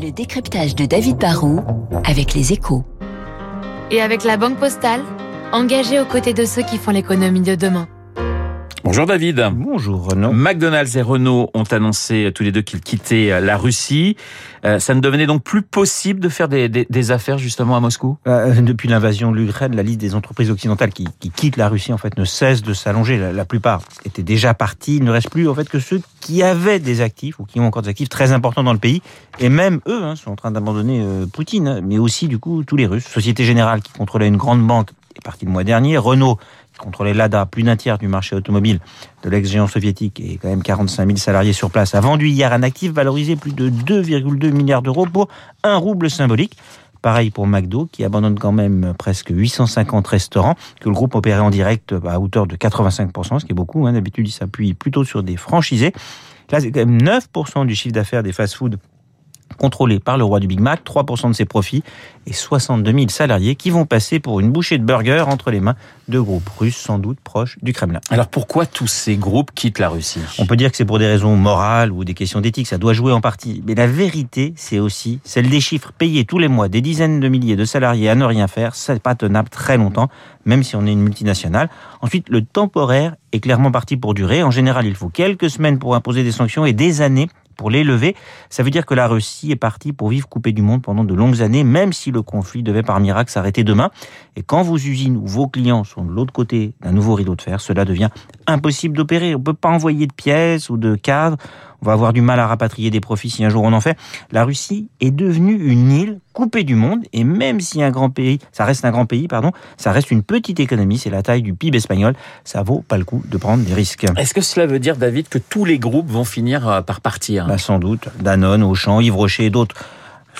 Le décryptage de David Barrault avec les échos. Et avec la Banque Postale, engagée aux côtés de ceux qui font l'économie de demain. Bonjour David. Bonjour Renaud. McDonald's et Renault ont annoncé tous les deux qu'ils quittaient la Russie. Euh, ça ne devenait donc plus possible de faire des, des, des affaires justement à Moscou? Euh, Depuis l'invasion de l'Ukraine, la liste des entreprises occidentales qui, qui, quittent la Russie en fait ne cesse de s'allonger. La, la, plupart étaient déjà partis. Il ne reste plus en fait que ceux qui avaient des actifs ou qui ont encore des actifs très importants dans le pays. Et même eux hein, sont en train d'abandonner euh, Poutine, hein, mais aussi du coup tous les Russes. Société Générale qui contrôlait une grande banque est partie le mois dernier. Renault contrôlait l'ADA, plus d'un tiers du marché automobile de l'ex-géant soviétique et quand même 45 000 salariés sur place, a vendu hier un actif valorisé plus de 2,2 milliards d'euros pour un rouble symbolique. Pareil pour McDo, qui abandonne quand même presque 850 restaurants que le groupe opérait en direct à hauteur de 85%, ce qui est beaucoup. Hein. D'habitude, il s'appuie plutôt sur des franchisés. Là, c'est quand même 9% du chiffre d'affaires des fast-foods contrôlé par le roi du Big Mac, 3% de ses profits et 62 000 salariés qui vont passer pour une bouchée de burger entre les mains de groupes russes sans doute proches du Kremlin. Alors pourquoi tous ces groupes quittent la Russie? On peut dire que c'est pour des raisons morales ou des questions d'éthique, ça doit jouer en partie. Mais la vérité, c'est aussi celle des chiffres payés tous les mois des dizaines de milliers de salariés à ne rien faire, c'est pas tenable très longtemps, même si on est une multinationale. Ensuite, le temporaire est clairement parti pour durer. En général, il faut quelques semaines pour imposer des sanctions et des années pour les lever. Ça veut dire que la Russie est partie pour vivre coupée du monde pendant de longues années, même si le conflit devait par miracle s'arrêter demain. Et quand vos usines ou vos clients sont de l'autre côté d'un nouveau rideau de fer, cela devient impossible d'opérer. On ne peut pas envoyer de pièces ou de cadres. On va avoir du mal à rapatrier des profits si un jour on en fait. La Russie est devenue une île coupée du monde et même si un grand pays, ça reste un grand pays, pardon, ça reste une petite économie, c'est la taille du PIB espagnol, ça vaut pas le coup de prendre des risques. Est-ce que cela veut dire, David, que tous les groupes vont finir euh, par partir? Bah, Sans doute. Danone, Auchan, Yves Rocher et d'autres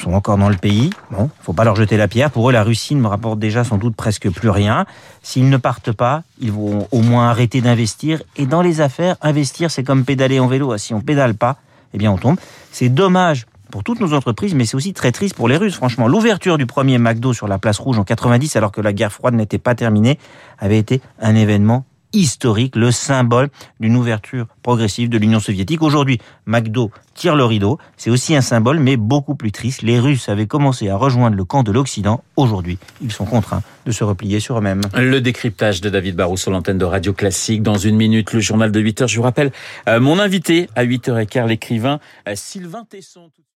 sont encore dans le pays. Bon, faut pas leur jeter la pierre. Pour eux, la Russie ne rapporte déjà sans doute presque plus rien. S'ils ne partent pas, ils vont au moins arrêter d'investir. Et dans les affaires, investir, c'est comme pédaler en vélo. Si on pédale pas, eh bien on tombe. C'est dommage pour toutes nos entreprises, mais c'est aussi très triste pour les Russes. Franchement, l'ouverture du premier McDo sur la place rouge en 90, alors que la guerre froide n'était pas terminée, avait été un événement historique, le symbole d'une ouverture progressive de l'Union soviétique. Aujourd'hui, McDo tire le rideau. C'est aussi un symbole, mais beaucoup plus triste. Les Russes avaient commencé à rejoindre le camp de l'Occident. Aujourd'hui, ils sont contraints de se replier sur eux-mêmes. Le décryptage de David Barrou sur l'antenne de Radio Classique. Dans une minute, le journal de 8 heures. Je vous rappelle, euh, mon invité à 8h15, l'écrivain euh, Sylvain Tesson.